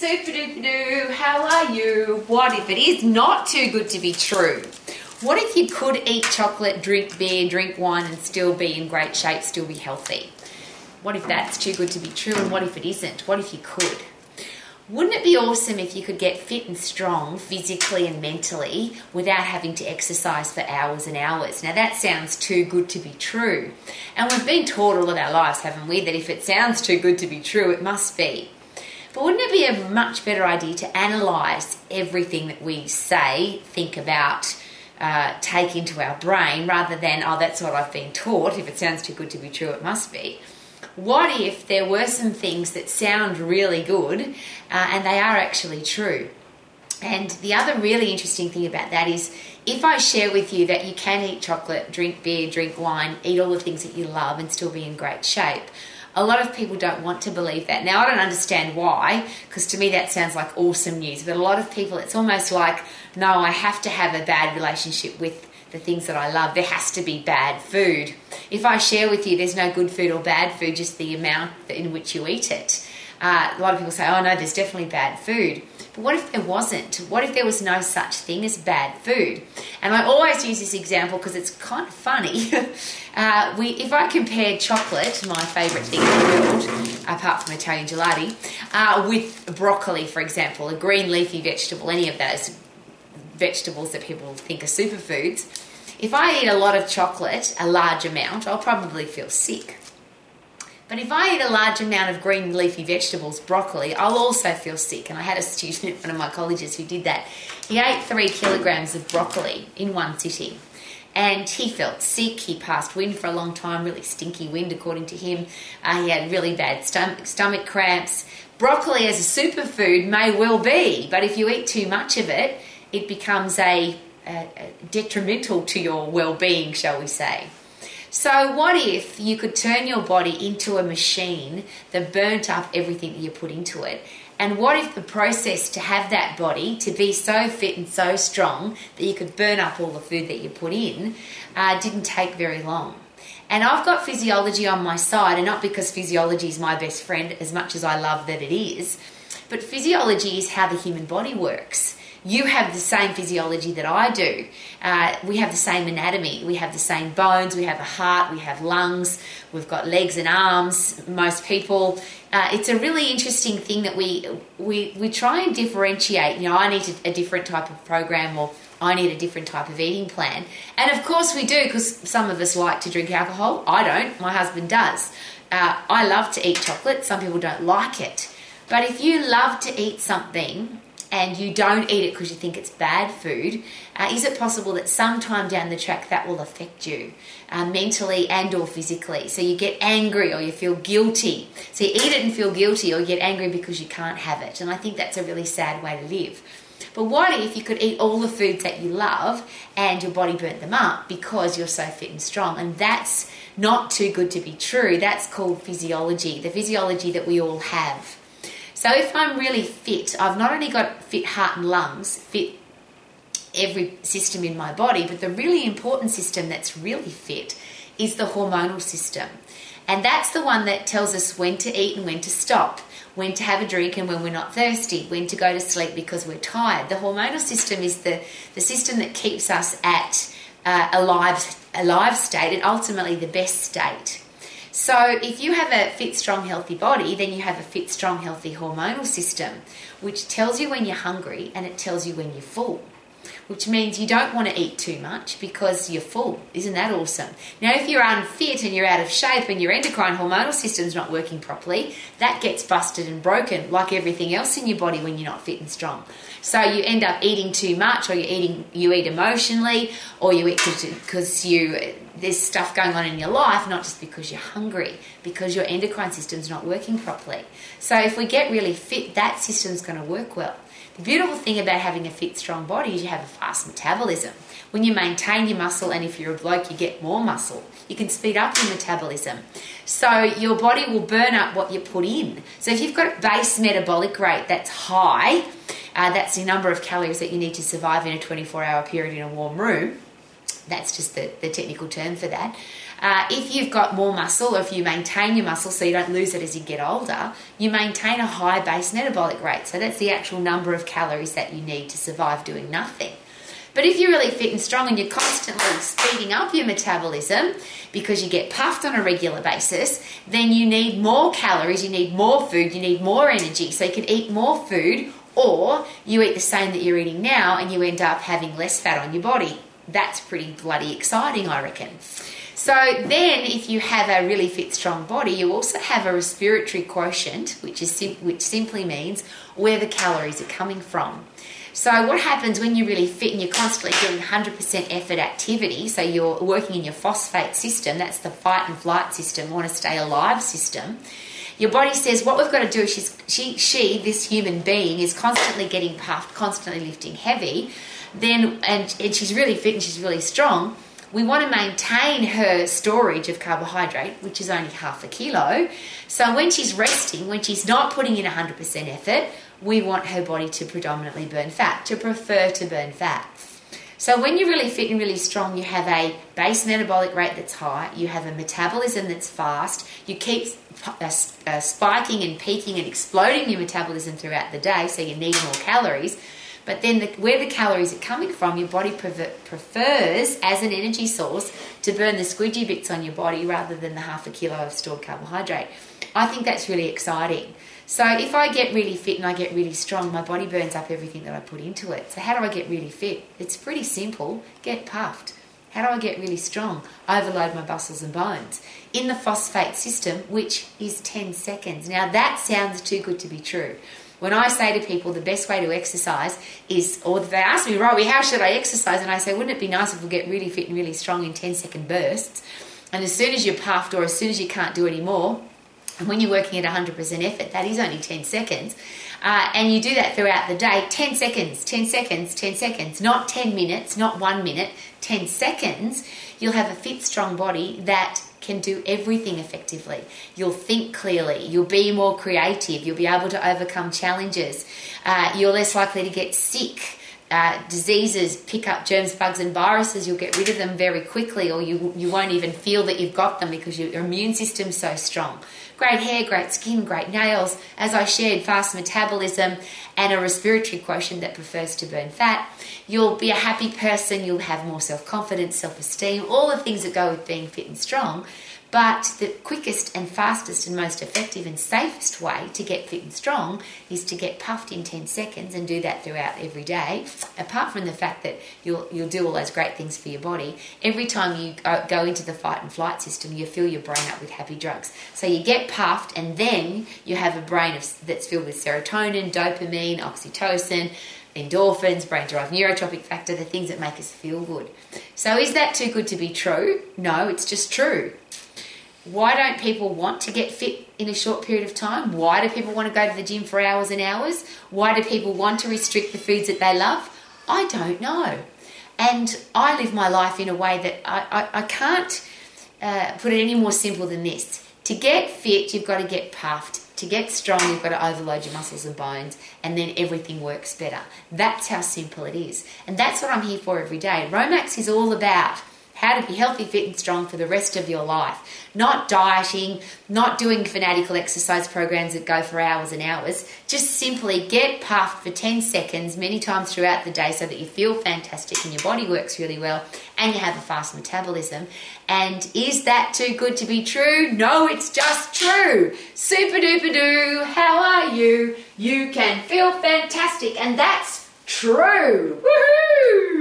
Super duper doo, how are you? What if it is not too good to be true? What if you could eat chocolate, drink beer, drink wine, and still be in great shape, still be healthy? What if that's too good to be true, and what if it isn't? What if you could? Wouldn't it be awesome if you could get fit and strong physically and mentally without having to exercise for hours and hours? Now, that sounds too good to be true. And we've been taught all of our lives, haven't we, that if it sounds too good to be true, it must be. But wouldn't it be a much better idea to analyse everything that we say, think about, uh, take into our brain rather than, oh, that's what I've been taught. If it sounds too good to be true, it must be. What if there were some things that sound really good uh, and they are actually true? And the other really interesting thing about that is if I share with you that you can eat chocolate, drink beer, drink wine, eat all the things that you love and still be in great shape, a lot of people don't want to believe that. Now, I don't understand why, because to me that sounds like awesome news. But a lot of people, it's almost like, no, I have to have a bad relationship with the things that I love. There has to be bad food. If I share with you there's no good food or bad food, just the amount in which you eat it. Uh, a lot of people say, oh no, there's definitely bad food. But what if there wasn't? What if there was no such thing as bad food? And I always use this example because it's kind of funny. uh, we, if I compare chocolate, my favourite thing in the world, apart from Italian gelati, uh, with broccoli, for example, a green leafy vegetable, any of those vegetables that people think are superfoods, if I eat a lot of chocolate, a large amount, I'll probably feel sick. But if I eat a large amount of green leafy vegetables, broccoli, I'll also feel sick. And I had a student at one of my colleges who did that. He ate three kilograms of broccoli in one sitting. And he felt sick. He passed wind for a long time, really stinky wind, according to him. Uh, he had really bad stomach, stomach cramps. Broccoli as a superfood may well be, but if you eat too much of it, it becomes a, a, a detrimental to your well-being, shall we say. So, what if you could turn your body into a machine that burnt up everything that you put into it? And what if the process to have that body to be so fit and so strong that you could burn up all the food that you put in uh, didn't take very long? And I've got physiology on my side, and not because physiology is my best friend as much as I love that it is, but physiology is how the human body works you have the same physiology that I do. Uh, we have the same anatomy. We have the same bones. We have a heart. We have lungs. We've got legs and arms. Most people. Uh, it's a really interesting thing that we we we try and differentiate. You know, I need a, a different type of program, or I need a different type of eating plan. And of course, we do because some of us like to drink alcohol. I don't. My husband does. Uh, I love to eat chocolate. Some people don't like it. But if you love to eat something and you don't eat it because you think it's bad food, uh, is it possible that sometime down the track that will affect you uh, mentally and or physically? So you get angry or you feel guilty. So you eat it and feel guilty or you get angry because you can't have it. And I think that's a really sad way to live. But what if you could eat all the foods that you love and your body burnt them up because you're so fit and strong? And that's not too good to be true. That's called physiology, the physiology that we all have. So if I'm really fit, I've not only got fit heart and lungs, fit every system in my body, but the really important system that's really fit is the hormonal system. And that's the one that tells us when to eat and when to stop, when to have a drink and when we're not thirsty, when to go to sleep because we're tired. The hormonal system is the, the system that keeps us at uh, a, live, a live state and ultimately the best state. So, if you have a fit, strong, healthy body, then you have a fit, strong, healthy hormonal system, which tells you when you're hungry and it tells you when you're full which means you don't want to eat too much because you're full. Isn't that awesome? Now, if you're unfit and you're out of shape and your endocrine hormonal system's not working properly, that gets busted and broken like everything else in your body when you're not fit and strong. So you end up eating too much, or you eating you eat emotionally, or you eat because you there's stuff going on in your life, not just because you're hungry, because your endocrine system's not working properly. So if we get really fit, that system's going to work well. The beautiful thing about having a fit, strong body is you have a fast metabolism. When you maintain your muscle, and if you're a bloke, you get more muscle, you can speed up your metabolism. So your body will burn up what you put in. So if you've got a base metabolic rate that's high, uh, that's the number of calories that you need to survive in a 24 hour period in a warm room That's just the, the technical term for that. Uh, if you've got more muscle, or if you maintain your muscle so you don't lose it as you get older, you maintain a high base metabolic rate. So that's the actual number of calories that you need to survive doing nothing. But if you're really fit and strong and you're constantly speeding up your metabolism because you get puffed on a regular basis, then you need more calories, you need more food, you need more energy. So you can eat more food or you eat the same that you're eating now and you end up having less fat on your body. That's pretty bloody exciting, I reckon. So then, if you have a really fit, strong body, you also have a respiratory quotient, which is sim- which simply means where the calories are coming from. So what happens when you're really fit and you're constantly doing 100% effort activity? So you're working in your phosphate system. That's the fight and flight system, want to stay alive system. Your body says what we've got to do. She's she she this human being is constantly getting puffed, constantly lifting heavy. Then and, and she's really fit and she's really strong we want to maintain her storage of carbohydrate, which is only half a kilo. So when she's resting, when she's not putting in 100% effort, we want her body to predominantly burn fat, to prefer to burn fat. So when you're really fit and really strong, you have a base metabolic rate that's high, you have a metabolism that's fast, you keep uh, uh, spiking and peaking and exploding your metabolism throughout the day, so you need more calories but then the, where the calories are coming from, your body prefer, prefers as an energy source to burn the squidgy bits on your body rather than the half a kilo of stored carbohydrate. I think that's really exciting. So if I get really fit and I get really strong, my body burns up everything that I put into it. So how do I get really fit? It's pretty simple. Get puffed. How do I get really strong? Overload my muscles and bones in the phosphate system, which is 10 seconds. Now that sounds too good to be true. When I say to people the best way to exercise is, or they ask me, Rowie, how should I exercise? And I say, wouldn't it be nice if we get really fit and really strong in 10 second bursts? And as soon as you're puffed or as soon as you can't do anymore, and when you're working at 100% effort, that is only 10 seconds. Uh, and you do that throughout the day 10 seconds, 10 seconds, 10 seconds, not 10 minutes, not one minute, 10 seconds. You'll have a fit, strong body that can do everything effectively. You'll think clearly, you'll be more creative, you'll be able to overcome challenges, uh, you're less likely to get sick. Uh, diseases pick up germs, bugs, and viruses. You'll get rid of them very quickly, or you you won't even feel that you've got them because your immune system's so strong. Great hair, great skin, great nails. As I shared, fast metabolism and a respiratory quotient that prefers to burn fat. You'll be a happy person. You'll have more self confidence, self esteem, all the things that go with being fit and strong. But the quickest and fastest and most effective and safest way to get fit and strong is to get puffed in 10 seconds and do that throughout every day. Apart from the fact that you'll, you'll do all those great things for your body, every time you go into the fight and flight system, you fill your brain up with happy drugs. So you get puffed and then you have a brain of, that's filled with serotonin, dopamine, oxytocin, endorphins, brain derived neurotrophic factor, the things that make us feel good. So, is that too good to be true? No, it's just true. Why don't people want to get fit in a short period of time? Why do people want to go to the gym for hours and hours? Why do people want to restrict the foods that they love? I don't know. And I live my life in a way that I, I, I can't uh, put it any more simple than this. To get fit, you've got to get puffed. To get strong, you've got to overload your muscles and bones, and then everything works better. That's how simple it is. And that's what I'm here for every day. Romax is all about how to be healthy, fit, and strong for the rest of your life. Not dieting, not doing fanatical exercise programs that go for hours and hours. Just simply get puffed for 10 seconds many times throughout the day so that you feel fantastic and your body works really well and you have a fast metabolism. And is that too good to be true? No, it's just true. Super duper doo, how are you? You can feel fantastic, and that's true. Woohoo!